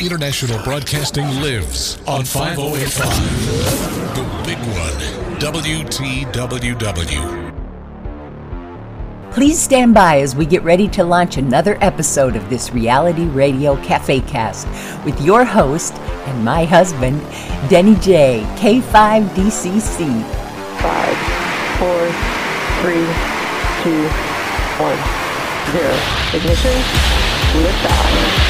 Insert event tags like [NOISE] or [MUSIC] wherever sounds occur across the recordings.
International Broadcasting lives on 5085. The big one, WTWW. Please stand by as we get ready to launch another episode of this reality radio cafe cast with your host and my husband, Denny J, K5DCC. Five, four, three, two, one, zero. Ignition, liftoff.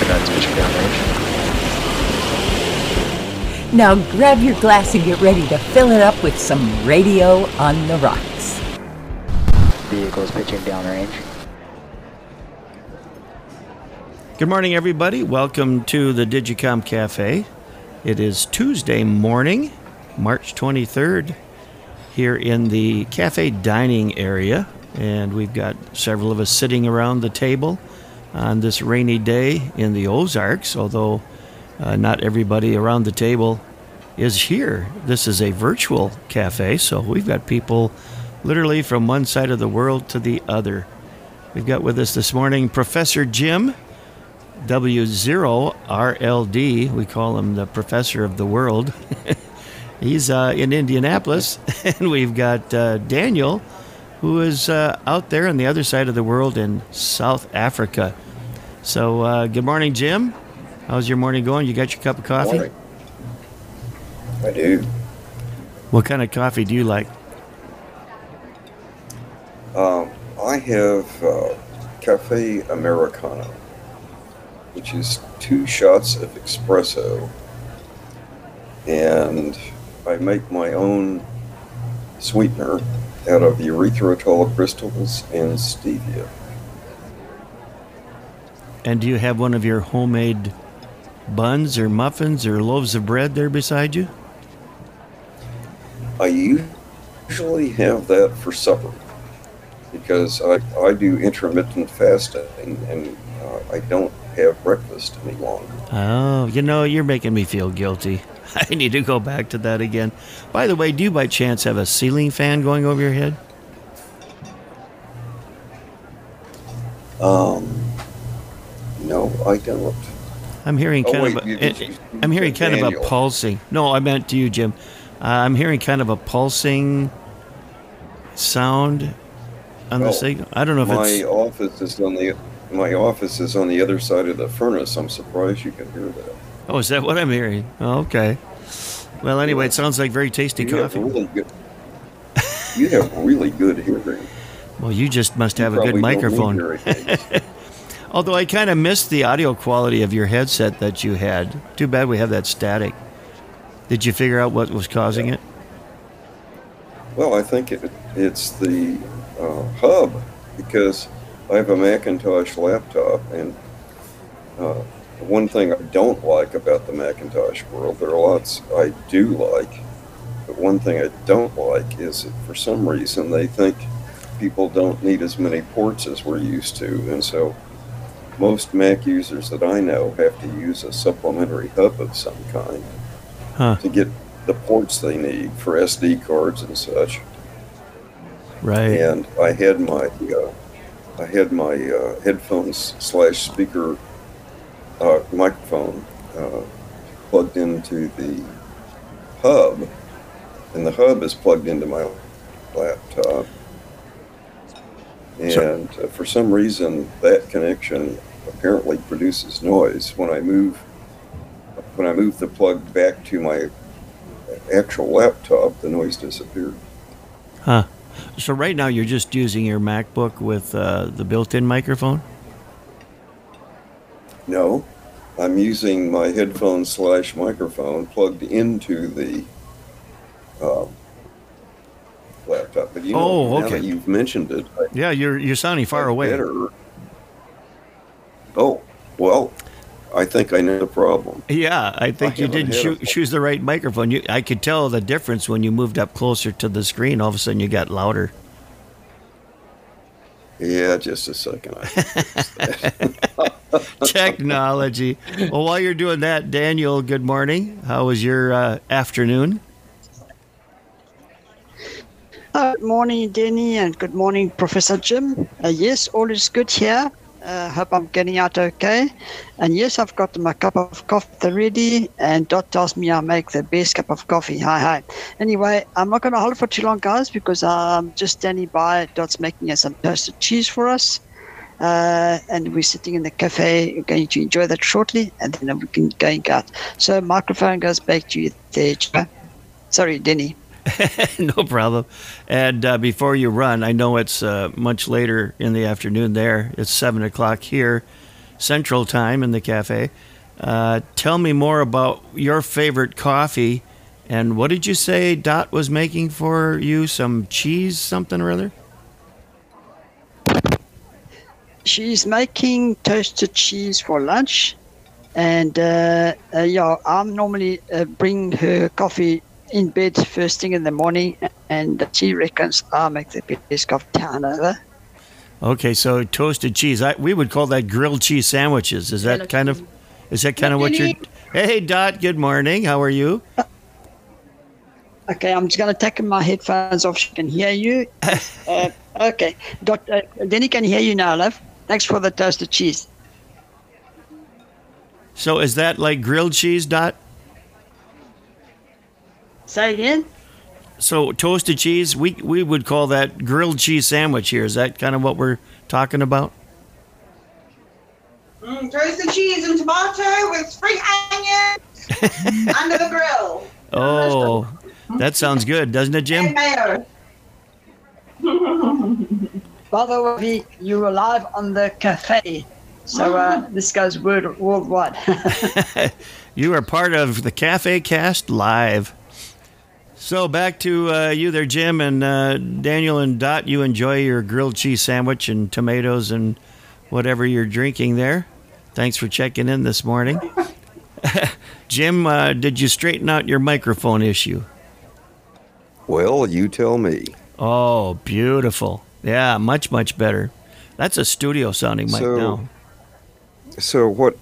Rocketdyne's pitching downrange. Now grab your glass and get ready to fill it up with some radio on the rocks. Vehicles pitching downrange. Good morning, everybody. Welcome to the Digicom Cafe. It is Tuesday morning, March 23rd, here in the cafe dining area. And we've got several of us sitting around the table on this rainy day in the Ozarks, although uh, not everybody around the table is here. This is a virtual cafe, so we've got people literally from one side of the world to the other. We've got with us this morning Professor Jim, W0RLD. We call him the professor of the world. [LAUGHS] He's uh, in Indianapolis. [LAUGHS] And we've got uh, Daniel, who is uh, out there on the other side of the world in South Africa. So, uh, good morning, Jim. How's your morning going? You got your cup of coffee? Morning. I do. What kind of coffee do you like? Um, I have uh, Cafe Americano, which is two shots of espresso, and I make my own sweetener out of the erythritol crystals and stevia. And do you have one of your homemade buns or muffins or loaves of bread there beside you? I usually have that for supper because I, I do intermittent fasting and uh, I don't have breakfast any longer. Oh, you know, you're making me feel guilty. [LAUGHS] I need to go back to that again. By the way, do you by chance have a ceiling fan going over your head? Um, no, I don't. I'm hearing Oh, kind wait, of you- a, did you- I'm hearing kind of a pulsing. No, I meant to you, Jim. Uh, I'm hearing kind of a pulsing sound on the signal. I don't know if My it's office is on the my office is on the other side of the furnace. I'm surprised you can hear that. Oh, is that what I'm hearing? Oh, okay. Well, anyway, it sounds like very tasty You have coffee. really good. You have really good hearing. Well, you just must You have a good probably don't need microphone. [LAUGHS] Although I kind of missed the audio quality of your headset that you had. Too bad we have that static. Did you figure out what was causing it? well, I think it, it's the uh, hub because I have a Macintosh laptop, and uh, one thing I don't like about the Macintosh world, there are lots I do like, but one thing I don't like is that for some reason they think people don't need as many ports as we're used to, and so most Mac users that I know have to use a supplementary hub of some kind Huh. to get the ports they need for SD cards and such. Right. And I had my uh, I had my uh, headphones slash speaker uh, microphone uh, plugged into the hub, and the hub is plugged into my laptop. And uh, for some reason, that connection apparently produces noise when I move when I move the plug back to my actual laptop. The noise disappeared. Huh. So right now you're just using your MacBook with uh, the built-in microphone. No, I'm using my headphone slash microphone plugged into the um, laptop. But you know, Oh, now okay. that you've mentioned it, I, Yeah, you're you're sounding far away. Better. Oh well, I think I know the problem. Yeah, I think I you didn't a- choose the right microphone. You, I could tell the difference when you moved up closer to the screen. All of a sudden, you got louder. Yeah, just a second. [LAUGHS] [LAUGHS] Technology. Well, while you're doing that, Daniel, good morning. How was your uh, afternoon? Uh, good morning, Denny, and good morning, Professor Jim. Uh, yes, all is good here. Uh, hope I'm getting out okay. And yes, I've got my cup of coffee ready, and Dot tells me I make the best cup of coffee. Hi, hi. Anyway, I'm not going to hold it for too long, guys, because I'm just standing by. Dot's making us some toasted cheese for us. Uh, and we're sitting in the cafe. We're going to enjoy that shortly, and then we can go and out. So, microphone goes back to you there, Sorry, Denny. [LAUGHS] no problem. And uh, before you run, I know it's uh, much later in the afternoon there. It's 7 o'clock here, Central Time in the cafe. Uh, tell me more about your favorite coffee. And what did you say Dot was making for you? Some cheese, something or other? She's making toasted cheese for lunch. And uh, uh, yeah, I'm normally uh, bring her coffee in bed first thing in the morning, and she reckons I'll make the best coffee town over. Okay, so toasted cheese. I, we would call that grilled cheese sandwiches. Is that kind of, is that kind of what you're? Hey, Dot. Good morning. How are you? Okay, I'm just going to take my headphones off. She can hear you. [LAUGHS] uh, okay, Dot. Uh, Denny can hear you now, love. Thanks for the toasted cheese. So is that like grilled cheese, Dot? Say again. So toasted cheese, we we would call that grilled cheese sandwich here. Is that kind of what we're talking about? Mm, toasted cheese and tomato with spring onions under the grill. [LAUGHS] Oh, that sounds good, doesn't it, Jim? And mayo. [LAUGHS] By the way, you were live on the cafe, so uh, this goes word worldwide. [LAUGHS] You are part of the Cafe Cast Live. So back to uh, you there, Jim and uh, Daniel and Dot. You enjoy your grilled cheese sandwich and tomatoes and whatever you're drinking there. Thanks for checking in this morning. [LAUGHS] Jim, uh, did you straighten out your microphone issue? Well, you tell me. Oh, beautiful. Yeah, much, much better. That's a studio sounding mic So- now. So what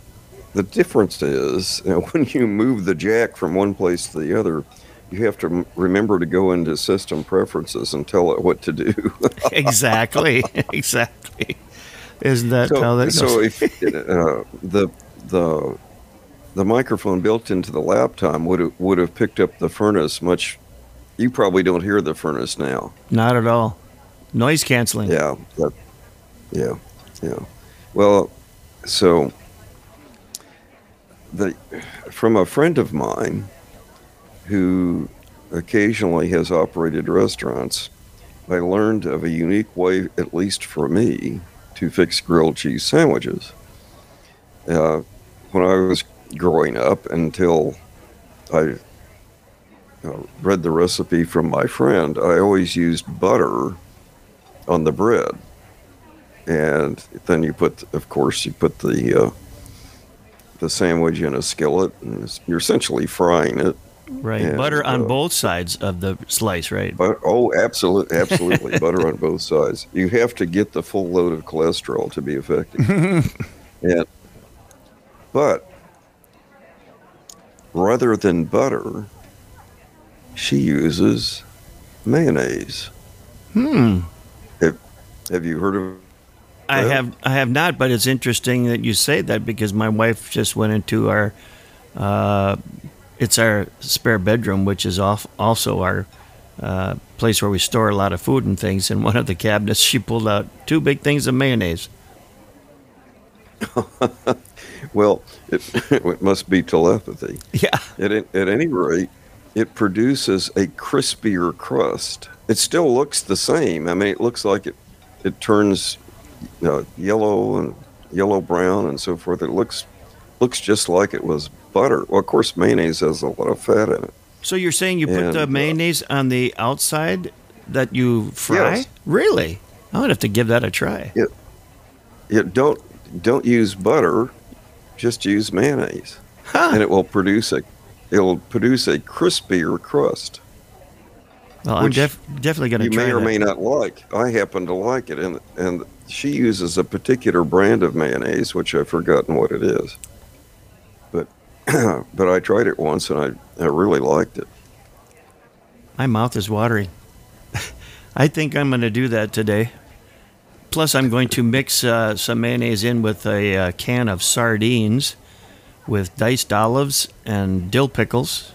the difference is you [LAUGHS] know, when you move the jack from one place to the other, you have to m- remember to go into system preferences and tell it what to do. [LAUGHS] exactly. [LAUGHS] exactly. Isn't that how that so, goes? so if uh, the the the microphone built into the laptop would have would have picked up the furnace much. You probably don't hear the furnace now. Not at all. Noise canceling. Yeah, that, yeah, yeah. Well, so the from a friend of mine who occasionally has operated restaurants, I learned of a unique way, at least for me, to fix grilled cheese sandwiches. Uh, when I was growing up, until I uh, read the recipe from my friend, I always used butter on the bread, and then you put, of course, you put the uh, the sandwich in a skillet, and you're essentially frying it. Right. And, Butter on uh, both sides of the slice, right? But oh, absolutely, absolutely, [LAUGHS] butter on both sides. You have to get the full load of cholesterol to be effective. [LAUGHS] and but rather than butter, she uses mayonnaise. Hmm. Have, have you heard of? I have I have not, but it's interesting that you say that because my wife just went into our uh, it's our spare bedroom, which is off also our uh, place where we store a lot of food and things. And one of the cabinets, she pulled out two big things of mayonnaise. [LAUGHS] Well, it, it must be telepathy. [LAUGHS] Yeah. At, at any rate, it produces a crispier crust. It still looks the same. I mean, it looks like it it turns uh, yellow and yellow brown and so forth. It looks looks just like it was butter. Well, of course, mayonnaise has a lot of fat in it. So you're saying you put And, the uh, mayonnaise on the outside that you fry? Yes. Really? I would have to give that a try. Yeah. You don't don't use butter, just use mayonnaise, Huh. and it will produce a it'll produce a crispier crust. Well, I'm def- definitely going to you try may or that. may not like. I happen to like it, and and she uses a particular brand of mayonnaise, which I've forgotten what it is. [CLEARS THROAT] But I tried it once, and I I really liked it. My mouth is watering. [LAUGHS] I think I'm going to do that today. Plus, I'm going to mix uh, some mayonnaise in with a uh, can of sardines with diced olives and dill pickles,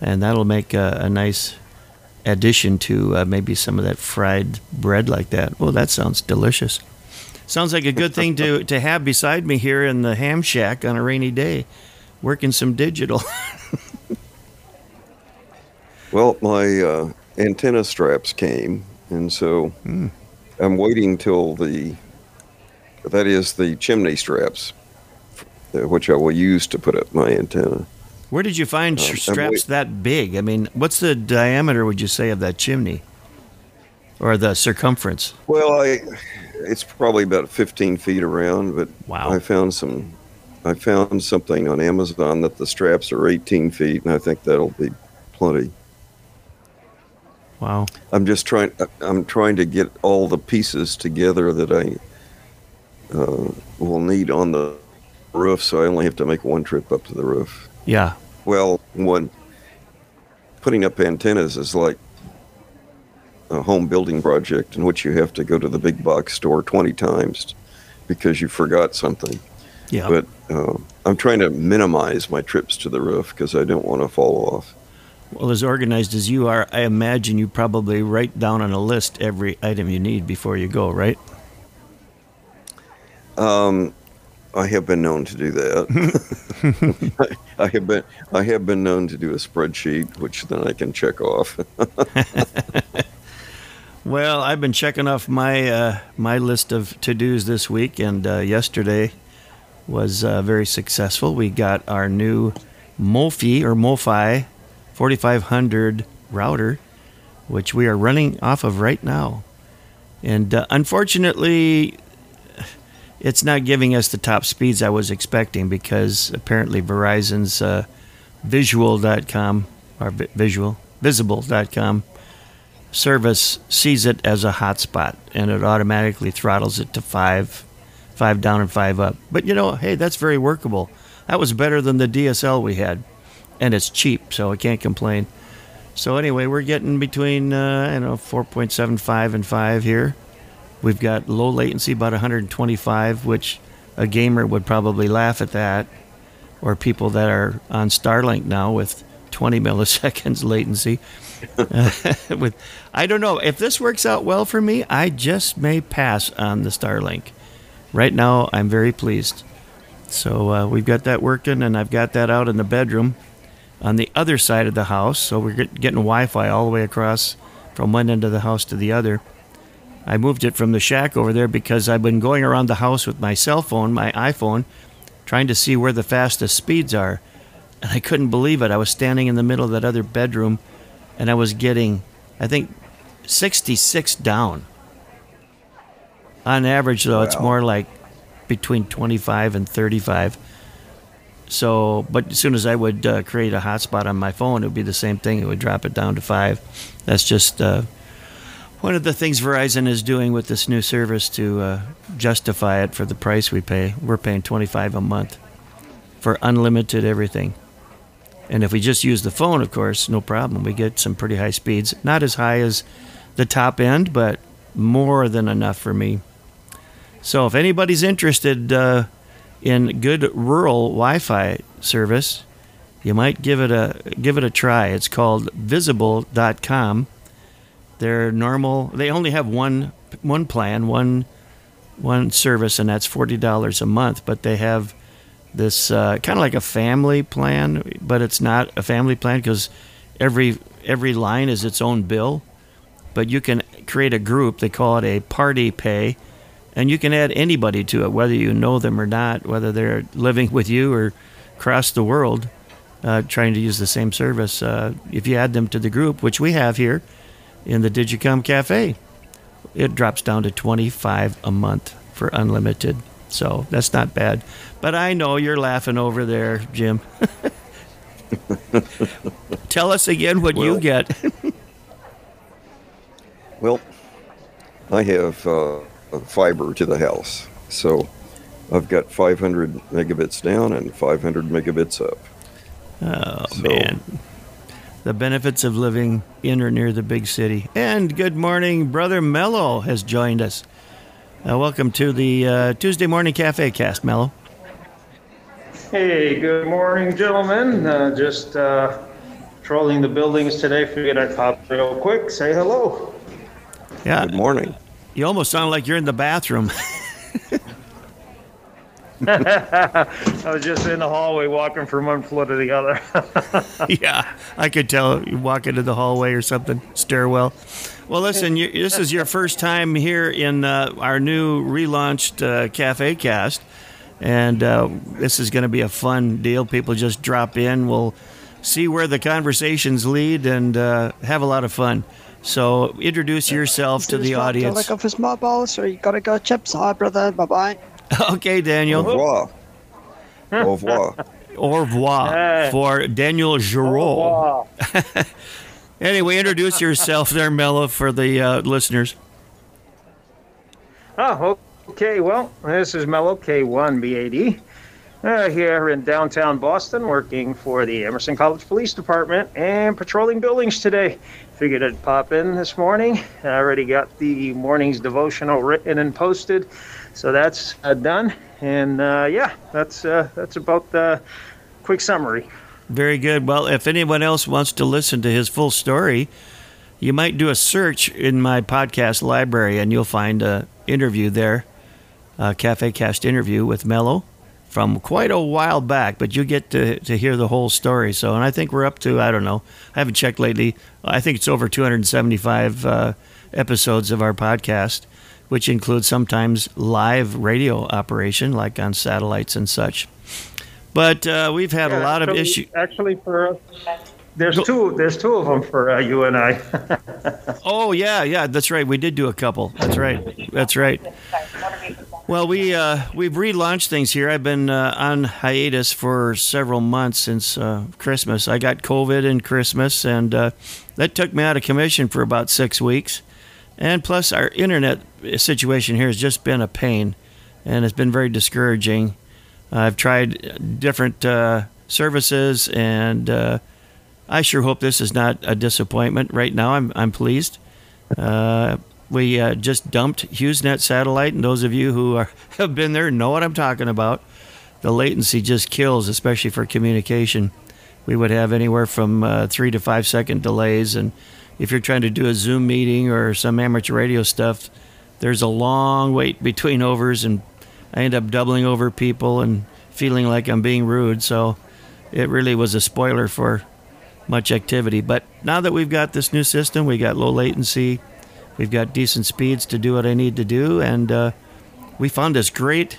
and that'll make a, a nice addition to uh, maybe some of that fried bread like that. Oh, that sounds delicious. Sounds like a good thing to, [LAUGHS] to have beside me here in the ham shack on a rainy day, working some digital. [LAUGHS] Well, my uh, antenna straps came, and so Hmm. I'm waiting till the that is the chimney straps, uh, which I will use to put up my antenna. Where did you find Uh, straps that big? I mean, what's the diameter, would you say, of that chimney? Or the circumference? Well, I it's probably about 15 feet around, but Wow. I found some. I found something on Amazon that the straps are 18 feet, and I think that'll be plenty. Wow. I'm just trying. I'm trying to get all the pieces together that I uh, will need on the roof, so I only have to make one trip up to the roof. Yeah. Well, one putting up antennas is like a home building project in which you have to go to the big box store 20 times because you forgot something. Yeah. But uh, I'm trying to minimize my trips to the roof because I don't want to fall off. Well, as organized as you are, I imagine you probably write down on a list every item you need before you go, right? Um, I have been known to do that. I, [LAUGHS] I have been I have been known to do a spreadsheet, which then I can check off. [LAUGHS] Well, I've been checking off my uh, my list of to dos this week, and uh, yesterday was uh, very successful. We got our new Mofi or Mofi 4500 router, which we are running off of right now. And uh, unfortunately, it's not giving us the top speeds I was expecting because apparently Verizon's uh, Visual.com or vi- Visual Visible.com service sees it as a hotspot and it automatically throttles it to five, five down and five up. But you know, hey, that's very workable. That was better than the DSL we had, and it's cheap, so I can't complain. So anyway, we're getting between uh, I know 4.75 and five here. We've got low latency, about 125, which a gamer would probably laugh at that, or people that are on Starlink now with 20 [LAUGHS] milliseconds latency. [LAUGHS] with I don't know if this works out well for me. I just may pass on the Starlink. Right now, I'm very pleased. So uh, we've got that working, and I've got that out in the bedroom on the other side of the house. So we're get, getting Wi-Fi all the way across from one end of the house to the other. I moved it from the shack over there because I've been going around the house with my cell phone, my iPhone, trying to see where the fastest speeds are. And I couldn't believe it. I was standing in the middle of that other bedroom and I was getting, I think, 66 down. On average, though, it's more like between 25 and 35. So, but as soon as I would uh, create a hotspot on my phone, it would be the same thing. It would drop it down to five. That's just uh, one of the things Verizon is doing with this new service to uh, justify it for the price we pay. We're paying 25 a month for unlimited everything. And if we just use the phone, of course, no problem. We get some pretty high speeds. Not as high as the top end, but more than enough for me. So if anybody's interested uh, in good rural Wi-Fi service, you might give it a give it a try. It's called Visible.com. They're normal. They only have one one plan, one one service, and that's forty dollars a month. But they have this uh, kind of like a family plan, but it's not a family plan because every every line is its own bill. But you can create a group. They call it a party pay, and you can add anybody to it, whether you know them or not, whether they're living with you or across the world, uh, trying to use the same service. Uh, if you add them to the group, which we have here in the Digicom Cafe, it drops down to 25 a month for unlimited. So that's not bad. But I know you're laughing over there, Jim. [LAUGHS] Tell us again what you get. [LAUGHS] Well, I have uh, fiber to the house, so I've got 500 megabits down and 500 megabits up. Oh So- man, the benefits of living in or near the big city. And good morning, Brother Mello has joined us. Uh, welcome to the uh, Tuesday Morning Cafe Cast, Mello. Hey, good morning, gentlemen. Uh, just uh, trolling the buildings today. Figured I'd pop real quick, say hello. Yeah, Good morning. You almost sound like you're in the bathroom. [LAUGHS] [LAUGHS] I was just in the hallway walking from one floor to the other. [LAUGHS] yeah, I could tell you walk into the hallway or something, stairwell. Well, listen, you, this is your first time here in uh, our new relaunched uh, Cafe Cast, and uh, this is going to be a fun deal. People just drop in. We'll see where the conversations lead and uh, have a lot of fun. So, introduce yourself to the audience. Look off his mobile, so you gotta go, chips. Hi, brother. Bye bye. [LAUGHS] Okay, Au Daniel. revoir. Au revoir. [LAUGHS] Au revoir Hey. for Daniel Giraud. [LAUGHS] Anyway, introduce yourself there, Mello, for the uh, listeners. Oh, okay. Well, this is Mello K1B80 uh, here in downtown Boston, working for the Emerson College Police Department and patrolling buildings today. Figured I'd pop in this morning. I already got the morning's devotional written and posted, so that's uh, done. And uh, yeah, that's uh, that's about the quick summary. Very good. Well, if anyone else wants to listen to his full story, you might do a search in my podcast library and you'll find a interview there, a Cafe Cast interview with Mello from quite a while back, but you get to, to hear the whole story. So, and I think we're up to, I don't know, I haven't checked lately. I think it's over 275 uh, episodes of our podcast, which includes sometimes live radio operation, like on satellites and such. But uh, we've had a lot of issues. Actually, for there's two. There's two of them for uh, you and I. Oh yeah, yeah, that's right. We did do a couple. That's right. That's right. Well, we uh, we've relaunched things here. I've been uh, on hiatus for several months since uh, Christmas. I got COVID in Christmas, and uh, that took me out of commission for about six weeks. And plus, our internet situation here has just been a pain, and it's been very discouraging. I've tried different uh, services, and uh, I sure hope this is not a disappointment. Right now, I'm I'm pleased. Uh, we uh, just dumped HughesNet satellite, and those of you who are, [LAUGHS] have been there know what I'm talking about. The latency just kills, especially for communication. We would have anywhere from uh, three to five second delays, and if you're trying to do a Zoom meeting or some amateur radio stuff, there's a long wait between overs, and I end up doubling over people and feeling like I'm being rude. So it really was a spoiler for much activity. But now that we've got this new system, we got low latency, we've got decent speeds to do what I need to do, and uh, we found this great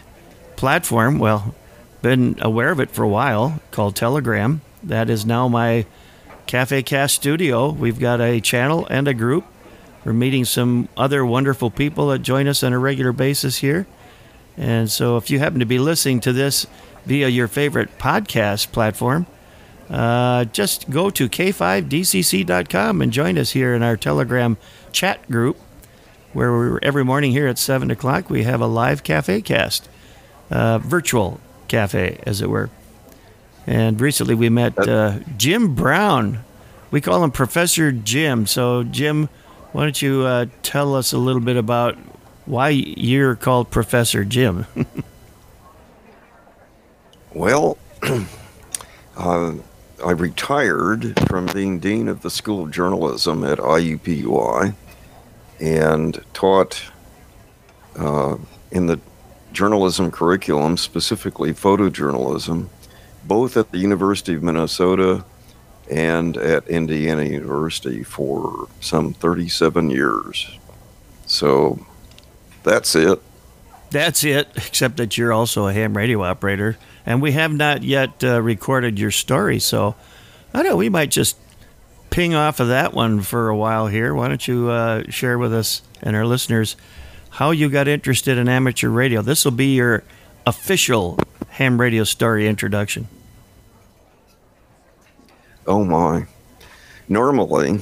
platform. Well, been aware of it for a while called Telegram. That is now my Cafe Cast studio. We've got a channel and a group. We're meeting some other wonderful people that join us on a regular basis here. And so if you happen to be listening to this via your favorite podcast platform, uh, just go to k5dcc.com and join us here in our Telegram chat group, where we're, every morning here at 7 o'clock we have a live cafe cast, uh, virtual cafe, as it were. And recently we met uh, Jim Brown. We call him Professor Jim. So, Jim, why don't you uh, tell us a little bit about why you're called Professor Jim? [LAUGHS] Well, [CLEARS THROAT] uh, I retired from being Dean of the School of Journalism at IUPUI and taught uh, in the journalism curriculum, specifically photojournalism, both at the University of Minnesota and at Indiana University for some 37 years. So that's it. That's it, except that you're also a ham radio operator, and we have not yet uh, recorded your story. So I don't know, we might just ping off of that one for a while here. Why don't you uh, share with us and our listeners how you got interested in amateur radio? This will be your official ham radio story introduction. Oh my. Normally,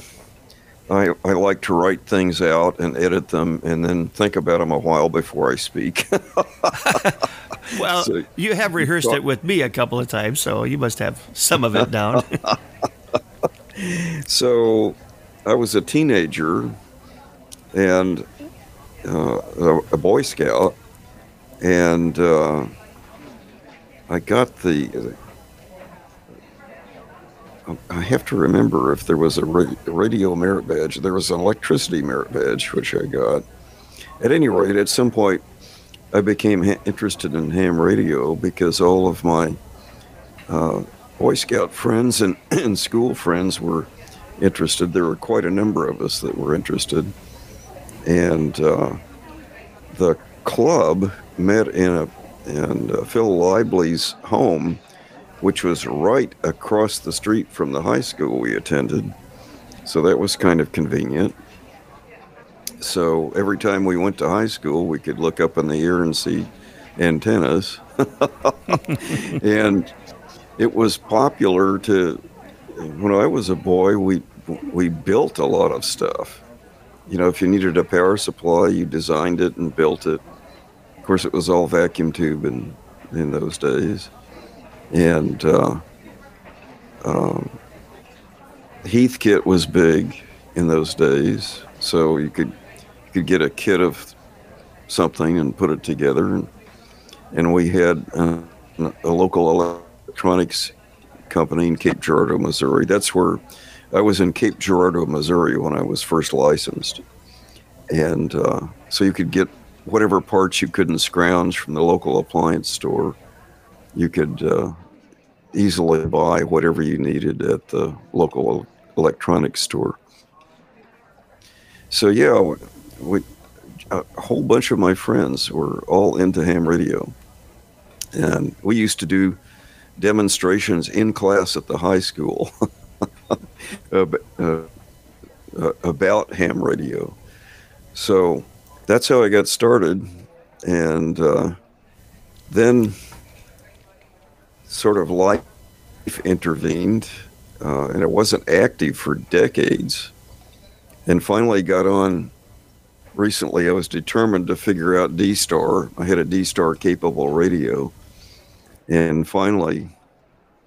I, I like to write things out and edit them and then think about them a while before I speak. [LAUGHS] [LAUGHS] Well, So- you have rehearsed it with me a couple of times, so you must have some of it down. [LAUGHS] [LAUGHS] so I was a teenager and uh, a, a Boy Scout, and uh, I got the. I have to remember if there was a ra- radio merit badge. There was an electricity merit badge, which I got. At any rate, at some point, I became ha- interested in ham radio because all of my uh, Boy Scout friends and, [CLEARS THROAT] and school friends were interested. There were quite a number of us that were interested. And uh, the club met in, a, in uh, Phil Lively's home, which was right across the street from the high school we attended. So that was kind of convenient. So every time we went to high school, we could look up in the air and see antennas. [LAUGHS] and it was popular to, when I was a boy, we, we built a lot of stuff. You know, if you needed a power supply, you designed it and built it. Of course, it was all vacuum tube in, in those days. And uh, um, Heathkit was big in those days. So you could you could get a kit of something and put it together. And, and we had a local electronics company in Cape Girardeau, Missouri. That's where I was in Cape Girardeau, Missouri when I was first licensed. And uh, so you could get whatever parts you couldn't scrounge from the local appliance store. You could uh, easily buy whatever you needed at the local electronics store. So, yeah, we, a whole bunch of my friends were all into ham radio. And we used to do demonstrations in class at the high school [LAUGHS] uh, about ham radio. So that's how I got started. And uh, then sort of life intervened, uh, and it wasn't active for decades. And finally got on recently. I was determined to figure out D Star. I had a D Star capable radio and finally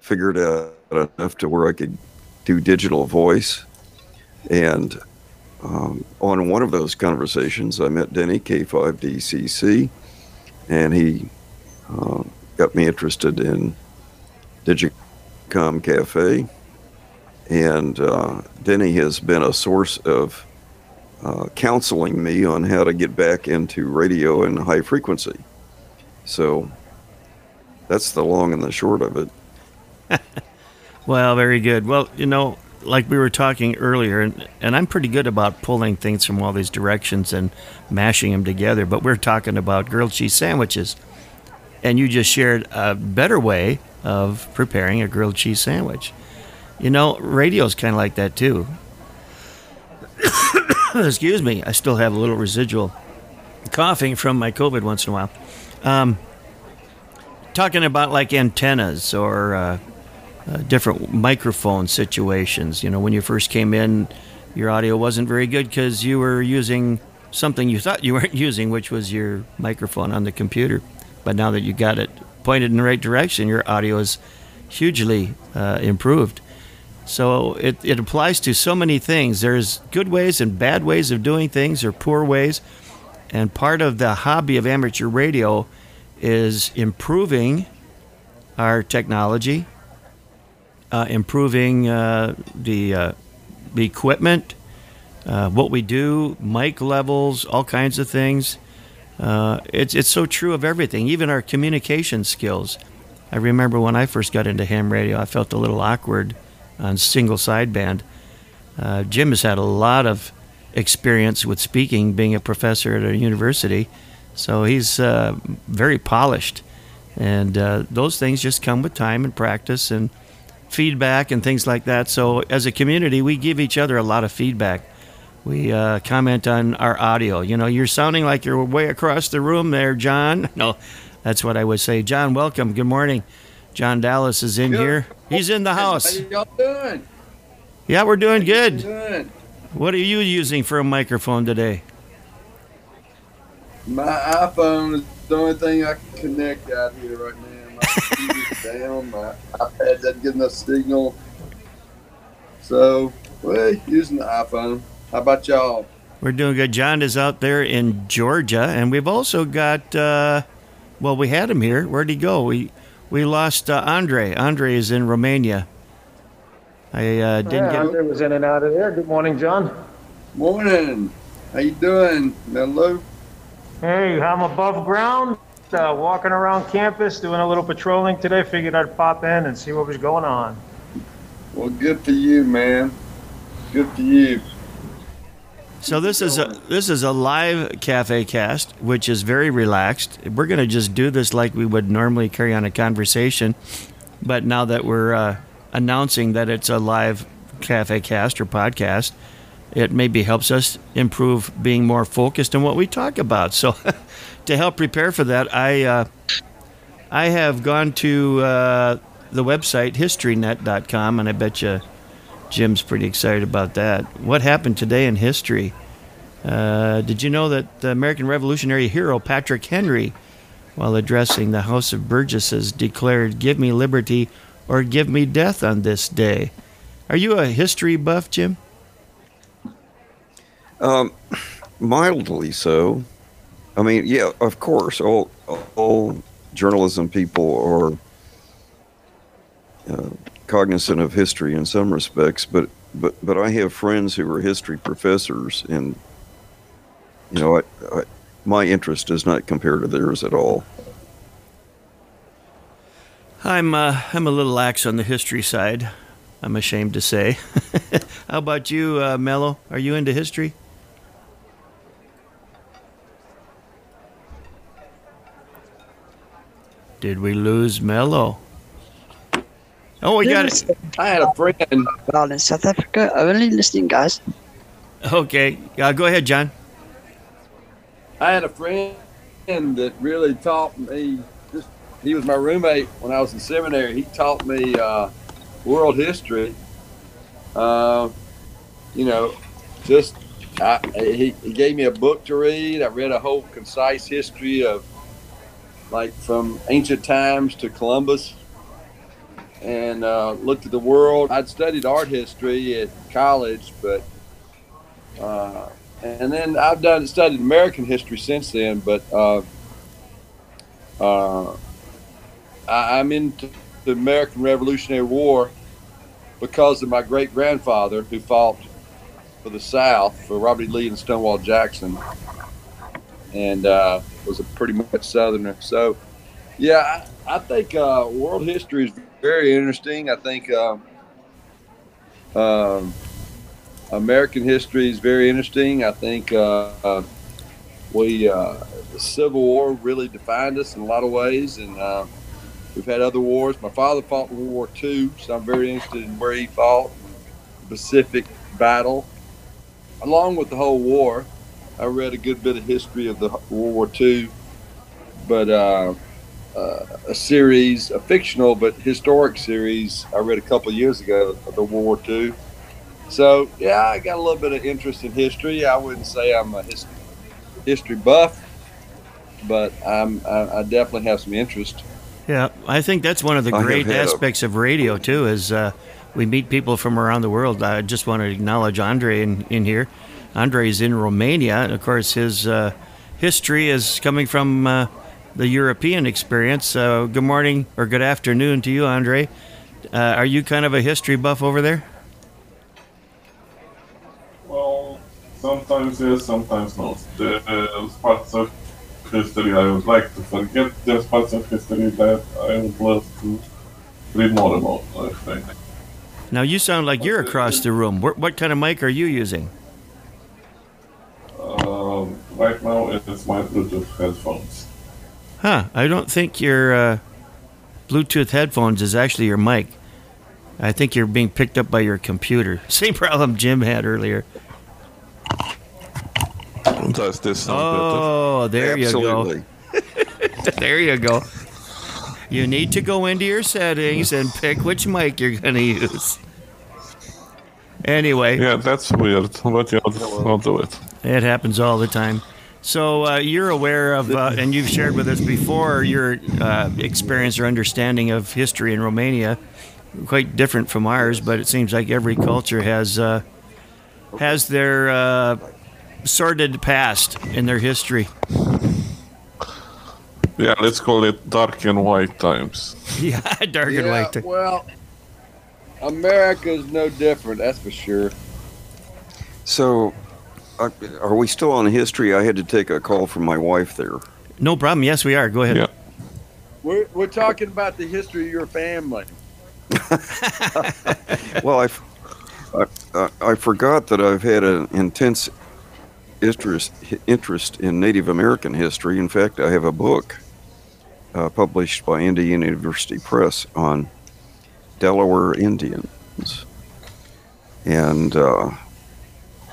figured out enough to where I could do digital voice. And um, on one of those conversations, I met Denny K5DCC, and he uh, got me interested in Digicom Cafe. And uh, Denny has been a source of uh, counseling me on how to get back into radio and high frequency. So that's the long and the short of it. [LAUGHS] well, very good. Well, you know, like we were talking earlier, and, and I'm pretty good about pulling things from all these directions and mashing them together, but we're talking about grilled cheese sandwiches. And you just shared a better way of preparing a grilled cheese sandwich. You know, radio's kind of like that too. [COUGHS] [COUGHS] Excuse me, I still have a little residual coughing from my COVID once in a while. Um, talking about like antennas or uh, uh, different microphone situations. You know, when you first came in, your audio wasn't very good because you were using something you thought you weren't [LAUGHS] using, which was your microphone on the computer. But now that you got it pointed in the right direction, your audio is hugely uh, improved. So it, it applies to so many things. There's good ways and bad ways of doing things, or poor ways. And part of the hobby of amateur radio is improving our technology, uh, improving uh, the, uh, the equipment, uh, what we do, mic levels, all kinds of things. Uh, it's, it's so true of everything, even our communication skills. I remember when I first got into ham radio, I felt a little awkward on single sideband. Uh, Jim has had a lot of experience with speaking, being a professor at a university. So he's uh, very polished. And uh, those things just come with time and practice and feedback and things like that. So as a community, we give each other a lot of feedback. We uh, comment on our audio. You know, you're sounding like you're way across the room there, John. [LAUGHS] No, that's what I would say. John, welcome. Good morning. John Dallas is in good. here. He's in the house. How y'all doing? Yeah, we're doing good. good. What are you using for a microphone today? My iPhone is the only thing I can connect out here right now. My [LAUGHS] computer's down. My iPad doesn't get enough signal. So, well, using the iPhone. How about y'all? We're doing good. John is out there in Georgia, and we've also got. Uh, well, we had him here. Where'd he go? We we lost uh, Andre. Andre is in Romania. I uh, didn't Yeah, get. Andre was in and out of there. Good morning, John. Morning. How you doing, Mello? Hey, I'm above ground, uh, walking around campus, doing a little patrolling today. Figured I'd pop in and see what was going on. Well, good for you, man. Good for you. So this is a this is a live cafe cast, which is very relaxed. We're gonna just do this like we would normally carry on a conversation, but now that we're uh, announcing that it's a live cafe cast or podcast, it maybe helps us improve being more focused on what we talk about. So, [LAUGHS] to help prepare for that, I uh, I have gone to uh, the website historynet.com, and I bet you Jim's pretty excited about that. What happened today in history? Uh, did you know that the American Revolutionary hero Patrick Henry, while addressing the House of Burgesses, declared, Give me liberty or give me death on this day? Are you a history buff, Jim? Um, mildly so. I mean, yeah, of course, all all journalism people are uh, cognizant of history in some respects, but but but I have friends who are history professors, and you know, I, I, my interest does not compare to theirs at all. I'm uh, I'm a little lax on the history side. I'm ashamed to say. [LAUGHS] How about you, uh, Mello? Are you into history? Did we lose Mello? Oh, we got it. I had a friend. Well, in South Africa, only listening, guys. Okay, uh, go ahead, John. I had a friend that really taught me. Just, he was my roommate when I was in seminary. He taught me uh, world history. Uh, you know, just I, he, he gave me a book to read. I read a whole concise history of like from ancient times to Columbus and uh, looked at the world. I'd studied art history at college, but uh, and then I've done studied American history since then. But uh, uh, I, I'm into the American Revolutionary War because of my great grandfather who fought for the South for Robert E. Lee and Stonewall Jackson, and uh, was a pretty much Southerner. So, yeah, I, I think uh, world history is very interesting. I think um, American history is very interesting. I think uh, uh, we uh, the Civil War really defined us in a lot of ways, and uh, we've had other wars. My father fought in World War II, so I'm very interested in where he fought, the Pacific battle, along with the whole war. I read a good bit of history of the World War II, but uh, a series, a fictional but historic series, I read a couple of years ago of the World War II. So yeah, I got a little bit of interest in history. I wouldn't say I'm a his, history buff, but I'm, I, I definitely have some interest. Yeah, I think that's one of the I great aspects of radio too. Is uh, we meet people from around the world. I just want to acknowledge Andre in, in here. Andre is in Romania, and of course his uh, history is coming from uh, the European experience. Uh, good morning or good afternoon to you, Andre. Uh, are you kind of a history buff over there? Well, sometimes yes, sometimes not. There's parts of history I would like to forget. There's parts of history that I would love to read more about, I think. Now you sound like you're across the room. What, what kind of mic are you using? Um, right now, it's my Bluetooth headphones. Huh? I don't think your uh, Bluetooth headphones is actually your mic. I think you're being picked up by your computer. [LAUGHS] Same problem Jim had earlier. Does this Oh, there Absolutely. you go. [LAUGHS] there you go. You need to go into your settings and pick which mic you're going to use. Anyway. Yeah, that's weird, but yeah, I'll, I'll do it. it happens all the time. So uh, you're aware of, uh, and you've shared with us before your uh, experience or understanding of history in Romania. quite different from ours, but it seems like every culture has uh, has their uh, sordid past in their history. Yeah, let's call it dark and white times. [LAUGHS] Yeah, dark and yeah, white. well, America's no different, that's for sure. So, are we still on history? I had to take a call from my wife there. No problem. Yes, we are. Go ahead. Yeah. We're, we're talking about the history of your family. [LAUGHS] well, I I forgot that I've had an intense interest interest in Native American history. In fact, I have a book uh, published by Indiana University Press on Delaware Indians, and uh,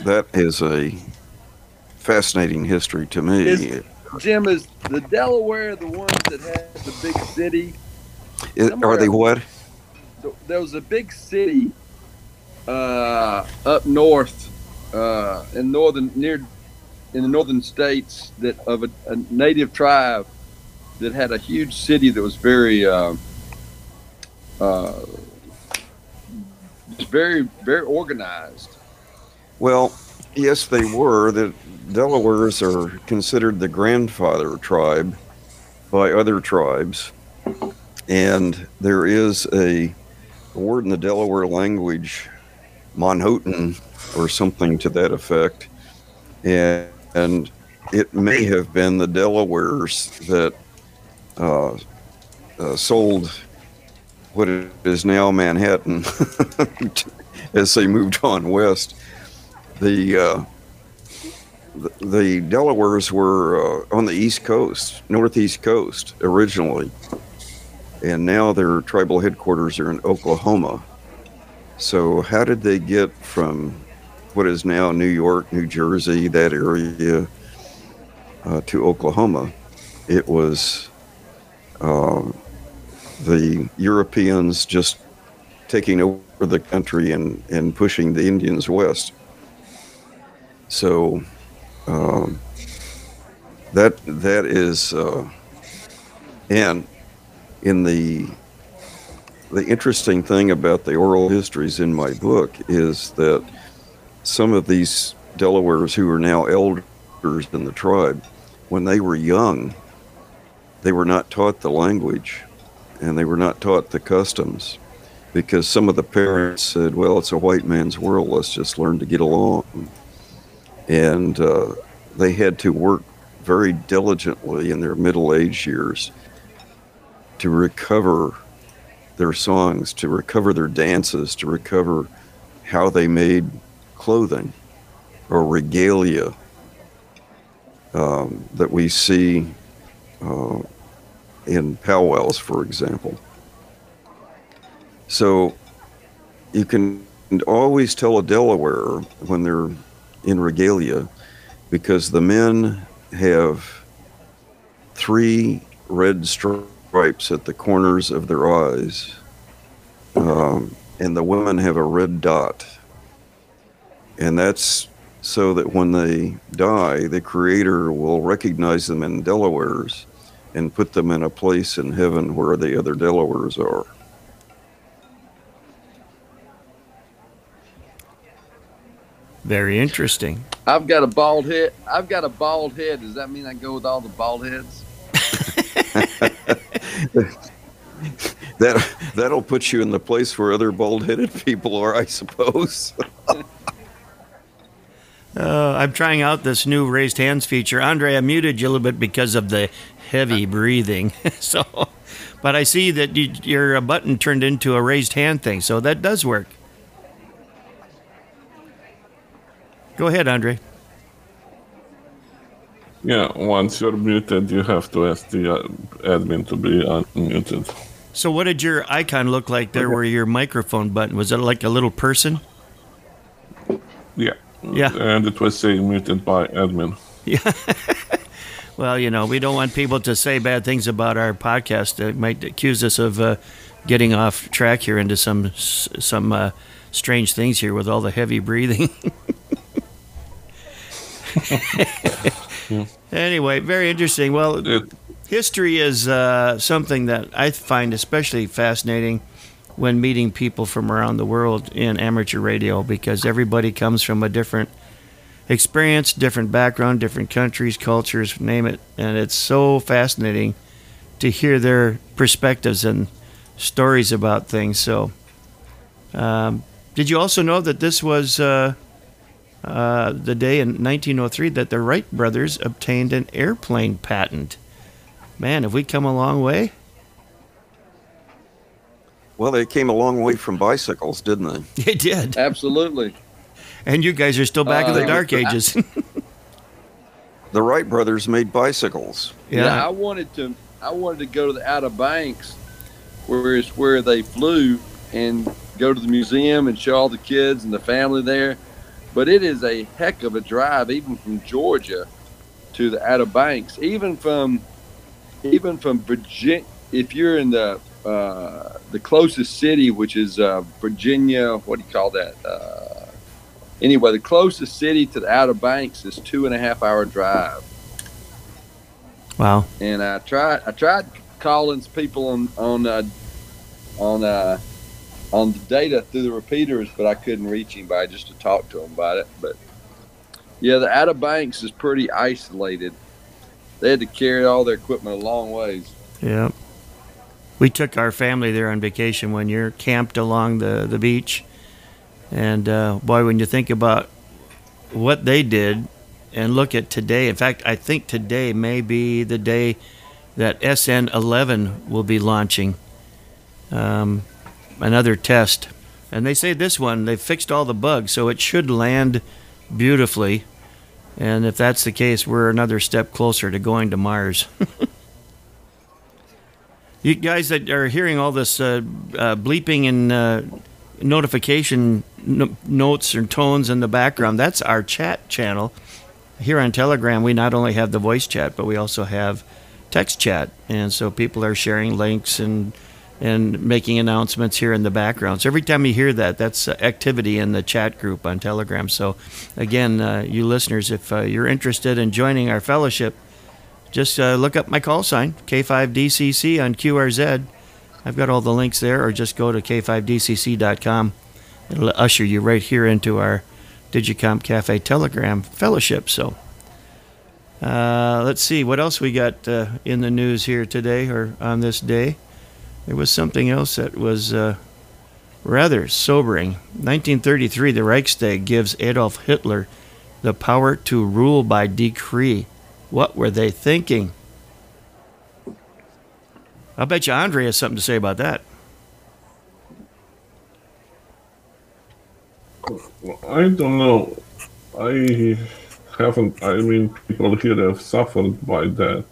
that is a fascinating history to me. Is- Jim, is the Delaware the ones that had the big city? Is- are they what? There was a big city uh, up north uh, in northern near in the northern states that of a, a native tribe that had a huge city that was very uh, uh, very very organized. Well, yes, they were. The Delawares are considered the grandfather tribe by other tribes, and there is a, a word in the Delaware language, Manhattan, or something to that effect, and, and it may have been the Delawares that uh, uh, sold what is now Manhattan [LAUGHS] as they moved on west. The uh, the, Delawares were uh, on the East Coast, Northeast Coast originally, and now their tribal headquarters are in Oklahoma. So, how did they get from what is now New York, New Jersey, that area, uh, to Oklahoma? It was um, the Europeans just taking over the country and, and pushing the Indians west. So um, that that is, uh, and in the the interesting thing about the oral histories in my book is that some of these Delawares who are now elders in the tribe, when they were young, they were not taught the language and they were not taught the customs because some of the parents said, well, it's a white man's world, let's just learn to get along. And uh, they had to work very diligently in their middle age years to recover their songs, to recover their dances, to recover how they made clothing or regalia um, that we see uh, in powwows, for example. So you can always tell a Delaware when they're in regalia because the men have three red stripes at the corners of their eyes, um, and the women have a red dot. And that's so that when they die, the Creator will recognize them in Delawares and put them in a place in heaven where the other Delawares are. Very interesting. I've got a bald head. I've got a bald head. Does that mean I go with all the bald heads? [LAUGHS] That that'll put you in the place where other bald-headed people are, I suppose. [LAUGHS] Uh, I'm trying out this new raised hands feature. Andre, I muted you a little bit because of the heavy breathing. [LAUGHS] so, but I see that you, your uh, button turned into a raised hand thing, so that does work. Go ahead, Andre. Yeah, once you're muted, you have to ask the uh, admin to be unmuted. So, what did your icon look like there? Where your microphone button was it like a little person? Yeah. Yeah. And it was saying muted by admin. [LAUGHS] Yeah. well, you know, we don't want people to say bad things about our podcast. They might accuse us of uh, getting off track here into some some uh, strange things here with all the heavy breathing. [LAUGHS] [LAUGHS] Anyway, very interesting. Well, history is uh, something that I find especially fascinating when meeting people from around the world in amateur radio because everybody comes from a different experience, different background, different countries, cultures, name it. And it's so fascinating to hear their perspectives and stories about things. So, um, did you also know that this was uh, uh, the day in 1903 that the Wright brothers obtained an airplane patent? Man, have we come a long way? Well, they came a long way from bicycles, didn't they? [LAUGHS] They did. Absolutely. And you guys are still back in the Uh, dark ages. [LAUGHS] The Wright brothers made bicycles. Yeah. I wanted to. I wanted to go to the Outer Banks, where is where they flew, and go to the museum and show all the kids and the family there. But it is a heck of a drive, even from Georgia to the Outer Banks, even from even from Virginia. If you're in the uh, the closest city, which is uh, Virginia, what do you call that? Uh, anyway, the closest city to the Outer Banks is two and a half hour drive wow. and I tried I tried calling people on on uh, on uh, on the data through the repeaters, but I couldn't reach anybody just to talk to them about it. But yeah, the Outer Banks is pretty isolated. They had to carry all their equipment a long ways. Yeah. We took our family there on vacation one year, camped along the, the beach. And uh, boy, when you think about what they did and look at today, in fact, I think today may be the day that SN 11 will be launching um, another test. And they say this one, they fixed all the bugs, so it should land beautifully. And if that's the case, we're another step closer to going to Mars. [LAUGHS] You guys that are hearing all this uh, uh, bleeping and uh, notification no- notes and tones in the background, that's our chat channel. Here on Telegram, we not only have the voice chat, but we also have text chat. And so people are sharing links and and making announcements here in the background. So every time you hear that, that's activity in the chat group on Telegram. So again, uh, you listeners, if uh, you're interested in joining our fellowship, just uh, look up my call sign, K5DCC on QRZ. I've got all the links there, or just go to K5DCC.com. It'll usher you right here into our Digicom Cafe Telegram fellowship. So uh, let's see, what else we got uh, in the news here today or on this day? There was something else that was uh, rather sobering. 1933, the Reichstag gives Adolf Hitler the power to rule by decree. What were they thinking? I'll bet you Andre has something to say about that. I don't know. I haven't. I mean, people here have suffered by that,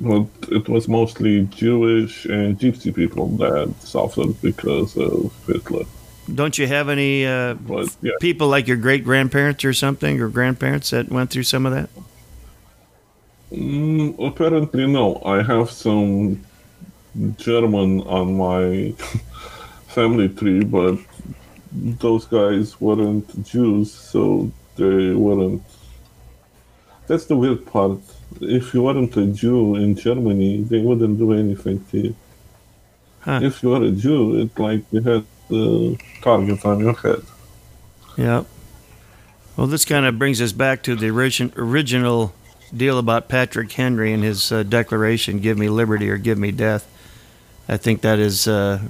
but it was mostly Jewish and Gypsy people that suffered because of Hitler. Don't you have any uh, But yeah, people like your great grandparents or something, or grandparents that went through some of that? mm, apparently no. I have some German on my [LAUGHS] family tree, but those guys weren't Jews, so they weren't. That's the weird part. If you weren't a Jew in Germany, they wouldn't do anything to you. Huh. If you were a Jew, it's like you had the target on your head. Yeah. Well, this kind of brings us back to the origin, original deal about Patrick Henry and his uh, declaration, "Give me liberty or give me death." I think that is uh,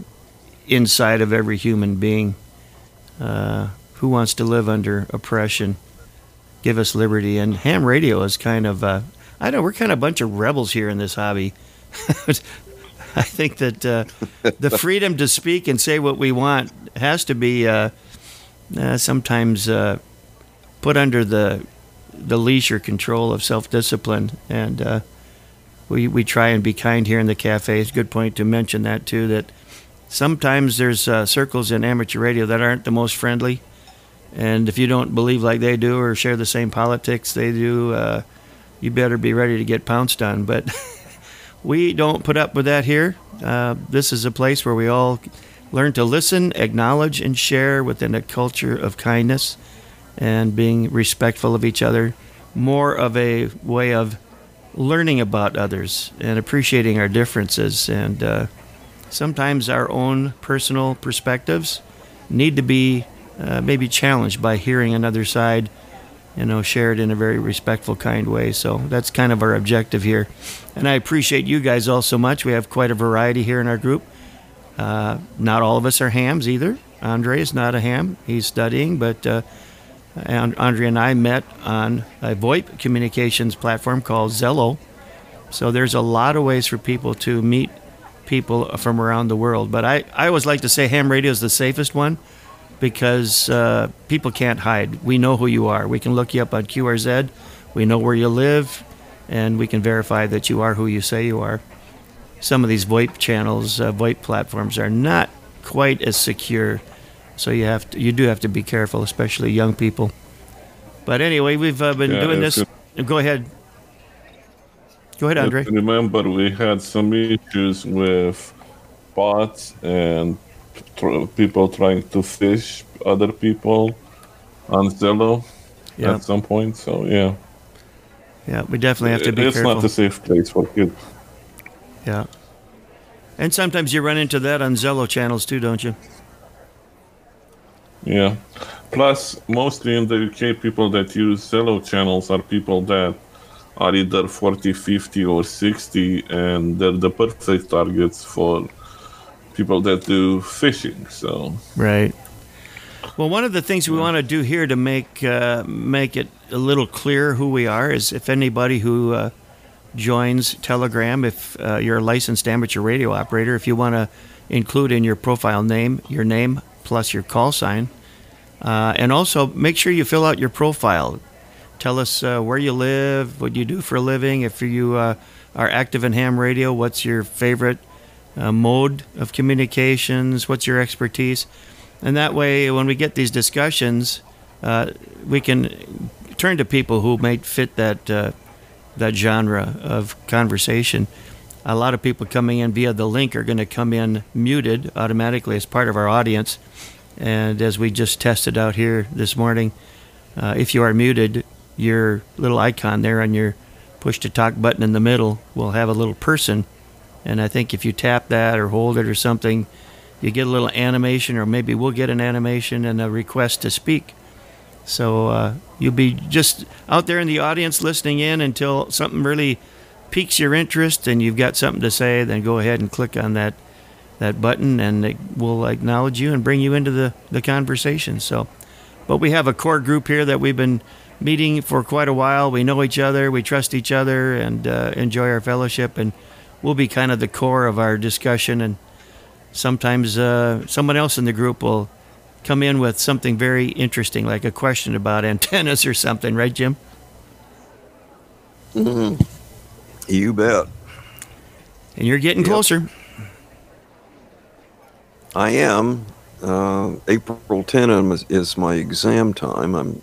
inside of every human being. Uh, who wants to live under oppression? Give us liberty. And ham radio is kind of, uh, I know we're kind of a bunch of rebels here in this hobby. [LAUGHS] I think that uh, the [LAUGHS] freedom to speak and say what we want has to be uh, uh, sometimes uh, put under the the leash or control of self discipline, and uh, we we try and be kind here in the cafe. It's a good point to mention that too. That sometimes there's uh, circles in amateur radio that aren't the most friendly, and if you don't believe like they do or share the same politics they do, uh, you better be ready to get pounced on. But [LAUGHS] we don't put up with that here. Uh, this is a place where we all learn to listen, acknowledge, and share within a culture of kindness and being respectful of each other. More of a way of learning about others and appreciating our differences. And uh, sometimes our own personal perspectives need to be uh, maybe challenged by hearing another side, you know, share it in a very respectful, kind way. So that's kind of our objective here. And I appreciate you guys all so much. We have quite a variety here in our group. Uh, not all of us are hams either. Andre is not a ham. He's studying, but uh, and Andre and I met on a VoIP communications platform called Zello. So there's a lot of ways for people to meet people from around the world. But I, I always like to say ham radio is the safest one because uh, people can't hide. We know who you are. We can look you up on QRZ. We know where you live, and we can verify that you are who you say you are. Some of these VoIP channels, uh, VoIP platforms, are not quite as secure, so you have to, you do have to be careful, especially young people. But anyway, we've uh, been Yeah, doing this. Go ahead. Go ahead, Andre. Remember, we had some issues with bots and tr- people trying to phish other people on Zello Yeah. at some point. So yeah, Yeah, we definitely have to be it's careful. not a safe place for kids. Yeah. And sometimes you run into that on Zello channels too, don't you? Yeah. Plus, mostly in the UK, people that use Zello channels are people that are either 40, 50, or 60, and they're the perfect targets for people that do phishing. So, Right. Well, one of the things we want to do here to make uh, make it a little clear who we are is if anybody who uh, joins Telegram, if uh, you're a licensed amateur radio operator, if you want to include in your profile name your name plus your call sign, uh, and also make sure you fill out your profile. Tell us uh, where you live, what you do for a living. If you uh, are active in ham radio, what's your favorite uh, mode of communications? What's your expertise? And that way, when we get these discussions, uh, we can turn to people who might fit that uh, that genre of conversation. A lot of people coming in via the link are going to come in muted automatically as part of our audience. And as we just tested out here this morning, uh, if you are muted, your little icon there on your push to talk button in the middle will have a little person. And I think if you tap that or hold it or something, you get a little animation, or maybe we'll get an animation and a request to speak. So uh, you'll be just out there in the audience listening in until something really piques your interest and you've got something to say. Then go ahead and click on that that button, and it will acknowledge you and bring you into the the conversation. So, but we have a core group here that we've been meeting for quite a while. We know each other, we trust each other, and uh, enjoy our fellowship, and we'll be kind of the core of our discussion and sometimes uh, someone else in the group will come in with something very interesting, like a question about [LAUGHS] antennas or something, right, Jim? Mhm. You bet. And you're getting Yep. closer. I am. Uh, April 10 is, is my exam time. I'm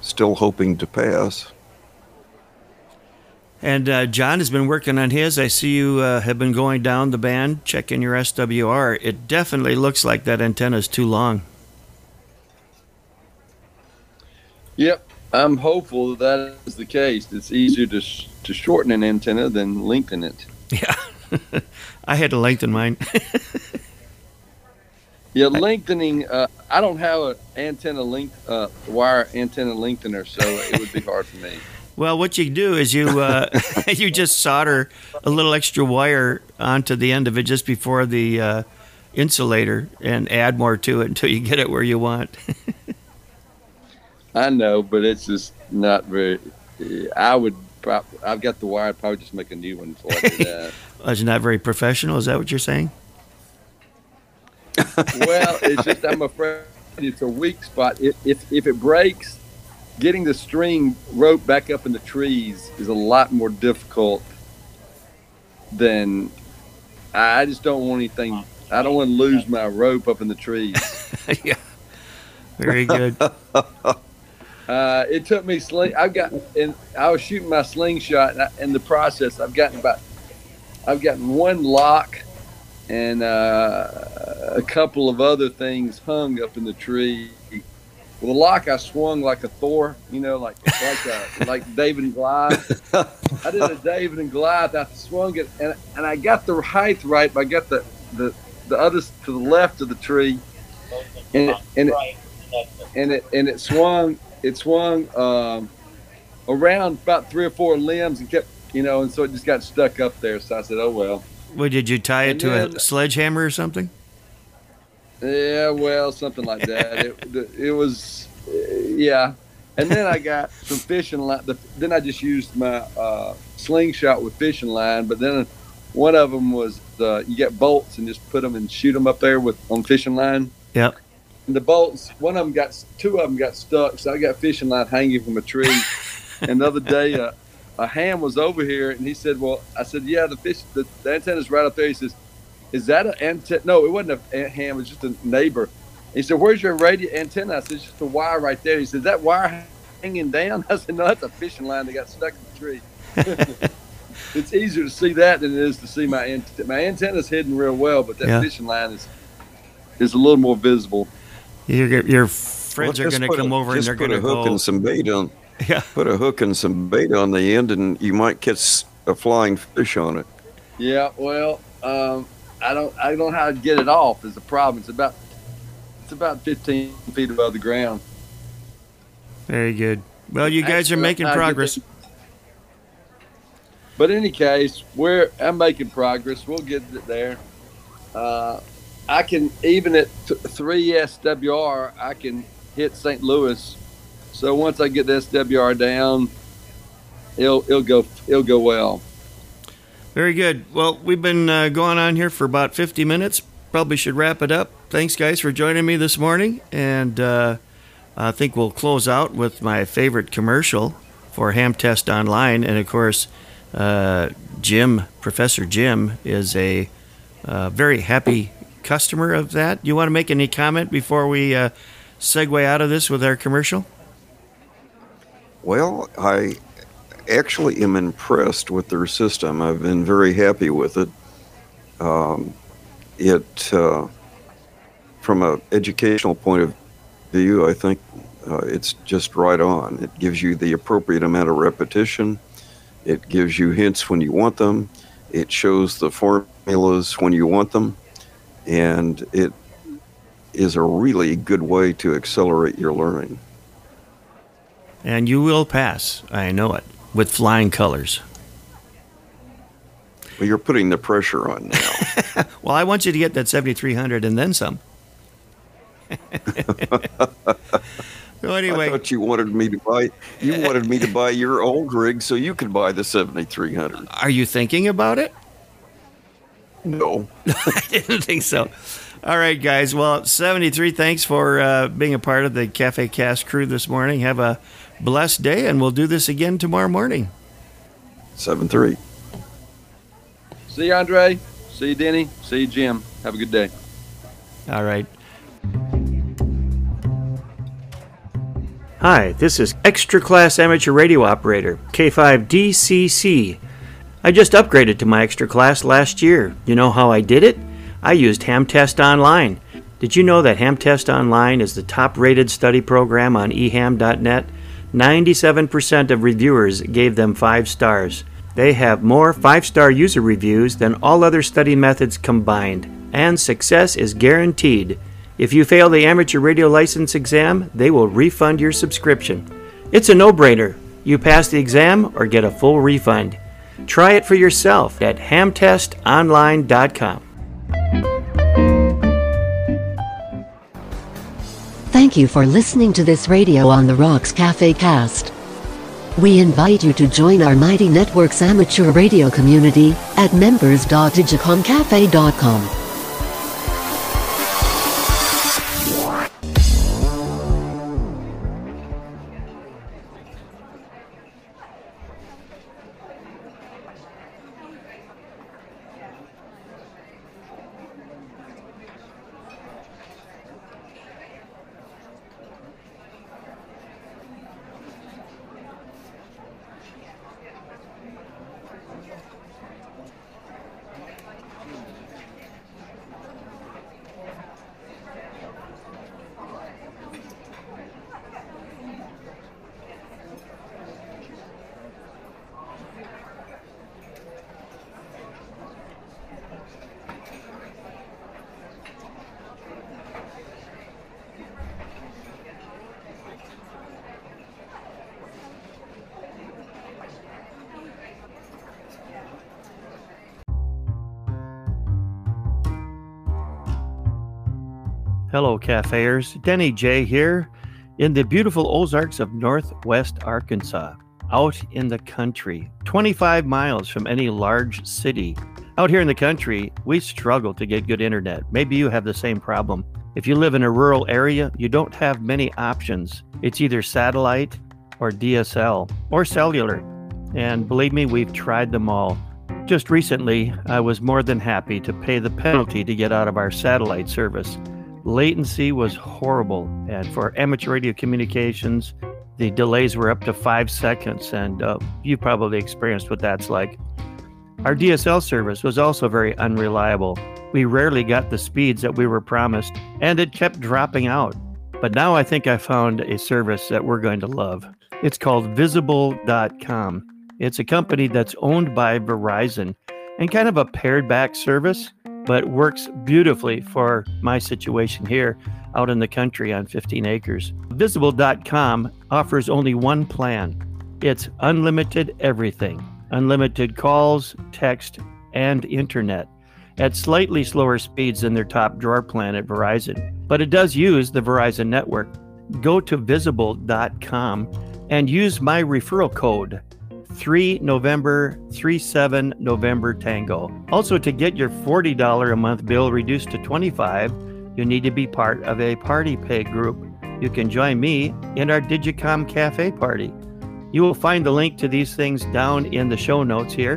still hoping to pass. And uh, John has been working on his. I see you uh, have been going down the band, checking your SWR. It definitely looks like that antenna is too long. Yep, I'm hopeful that that is the case. It's easier to sh- to shorten an antenna than lengthen it. Yeah. [LAUGHS] I had to lengthen mine. [LAUGHS] Yeah, lengthening. Uh, I don't have an antenna length uh, wire antenna lengthener, so it would be hard for me. Well, what you do is you uh, [LAUGHS] [LAUGHS] you just solder a little extra wire onto the end of it just before the uh, insulator and add more to it until you get it where you want. [LAUGHS] I know, but it's just not very. I would. prob- I've got the wire. I'd probably just make a new one for it. Uh, It's not very professional. Is that what you're saying? well, it's just I'm afraid it's a weak spot. If, if if it breaks, getting the string rope back up in the trees is a lot more difficult than. I just don't want anything. I don't want to lose my rope up in the trees. [LAUGHS] yeah. Very good. [LAUGHS] Uh, it took me sling. I've got, and I was shooting my slingshot. And I, in the process, I've gotten about, I've gotten one lock, and uh, a couple of other things hung up in the tree. Well, the lock I swung like a Thor, you know, like like a, [LAUGHS] like David and Goliath. I did a David and Goliath. I swung it, and and I got the height right, but I got the the the other to the left of the tree, and it, and it, and it and it swung it swung um, around about three or four limbs and kept you know, and so it just got stuck up there. So I said, oh well. Well, did you tie it And to then- a sledgehammer or something? Yeah, well, something like that. it, it was, uh, yeah. And then I got [LAUGHS] some fishing line. The, then I just used my uh, slingshot with fishing line. But then one of them was uh, you get bolts and just put them and shoot them up there with on fishing line. Yep. And the bolts, one of them got, two of them got stuck. So I got fishing line hanging from a tree. [LAUGHS] and the other day, uh, a ham was over here, and he said, "Well," I said, "Yeah, the fish, the, the antenna's right up there." He says, "Is that an antenna?" No, it wasn't a ham. It was just a neighbor. He said, "Where's your radio antenna?" I said, "It's just a wire right there." He said, "That wire hanging down?" [LAUGHS] I said, "No, that's a fishing line that got stuck in the tree." [LAUGHS] it's easier to see that than it is to see my antenna. My antenna's hidden real well, but that Yeah. fishing line is is a little more visible. Your, your friends Well, are going to put come a- over and they're going to a hook go. and some bait on. Yeah. Put a hook and some bait on the end, and you might catch a flying fish on it. Yeah, well, um, I don't I don't know how to get it off is the problem. It's about it's about 15 feet above the ground. Very good. Well, you guys are making progress. But in any case, we're I'm making progress. We'll get it there. Uh, I can even at th- three SWR, I can hit St. Louis. So once I get the SWR down, it'll it'll go it'll go well. Very good. Well, we've been uh, going on here for about 50 minutes. Probably should wrap it up. Thanks, guys, for joining me this morning. And uh, I think we'll close out with my favorite commercial for Ham Test Online. And of course, uh, Jim, Professor Jim, is a uh, very happy customer of that. You want to make any comment before we uh, segue out of this with our commercial? Well, I actually am impressed with their system. I've been very happy with it. Um, it, uh, from an educational point of view, I think uh, it's just right on. It gives you the appropriate amount of repetition. It gives you hints when you want them. It shows the formulas when you want them. And it is a really good way to accelerate your learning. And you will pass. I know it. With flying colors. Well, you're putting the pressure on now. [LAUGHS] Well, I want you to get that 7300 and then some. [LAUGHS] so anyway, I thought you wanted me to buy. You wanted me to buy your old rig so you could buy the 7300. are you thinking about it? No. [LAUGHS] I didn't think so. All right, guys. Well, 73, thanks for uh, being a part of the Cafe Cast crew this morning. Have a blessed day, and we'll do this again tomorrow morning. Seven three. See you, Andre. See you, Denny. See you, Jim. Have a good day. All right. Hi, this is Extra Class Amateur Radio Operator, K5DCC. I just upgraded to my extra class last year. You know how I did it? I used Hamtest Online. Did you know that Hamtest Online is the top rated study program on eham.net? 97% of reviewers gave them 5 stars. They have more 5 star user reviews than all other study methods combined, and success is guaranteed. If you fail the amateur radio license exam, they will refund your subscription. It's a no brainer. You pass the exam or get a full refund. Try it for yourself at hamtestonline.com. Thank you for listening to this Radio on the Rocks Cafe cast. We invite you to join our Mighty Networks amateur radio community at members.digicomcafe.com. Cafeers. Denny J here in the beautiful Ozarks of Northwest Arkansas, out in the country, 25 miles from any large city. Out here in the country, we struggle to get good internet. Maybe you have the same problem. If you live in a rural area, you don't have many options. It's either satellite or DSL or cellular. And believe me, we've tried them all. Just recently, I was more than happy to pay the penalty to get out of our satellite service. Latency was horrible, and for amateur radio communications, the delays were up to five seconds, and uh, you probably experienced what that's like. Our DSL service was also very unreliable. We rarely got the speeds that we were promised, and it kept dropping out. But now I think I found a service that we're going to love. It's called Visible.com. It's a company that's owned by Verizon and kind of a pared back service, but works beautifully for my situation here out in the country on 15 acres. Visible.com offers only one plan it's unlimited everything unlimited calls, text, and internet at slightly slower speeds than their top drawer plan at Verizon. But it does use the Verizon network. Go to visible.com and use my referral code 3 November 37 November Tango. Also to get your $40 a month bill reduced to 25, you need to be part of a party pay group. You can join me in our Digicom Cafe party. You will find the link to these things down in the show notes here,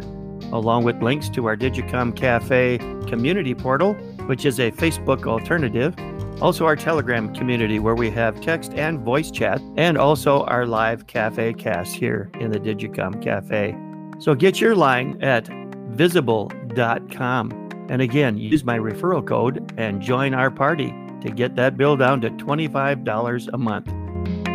along with links to our Digicom Cafe community portal, which is a Facebook alternative, also our Telegram community where we have text and voice chat, and also our live cafe cast here in the Digicom Cafe. So get your line at visible.com. And again, use my referral code and join our party to get that bill down to $25 a month.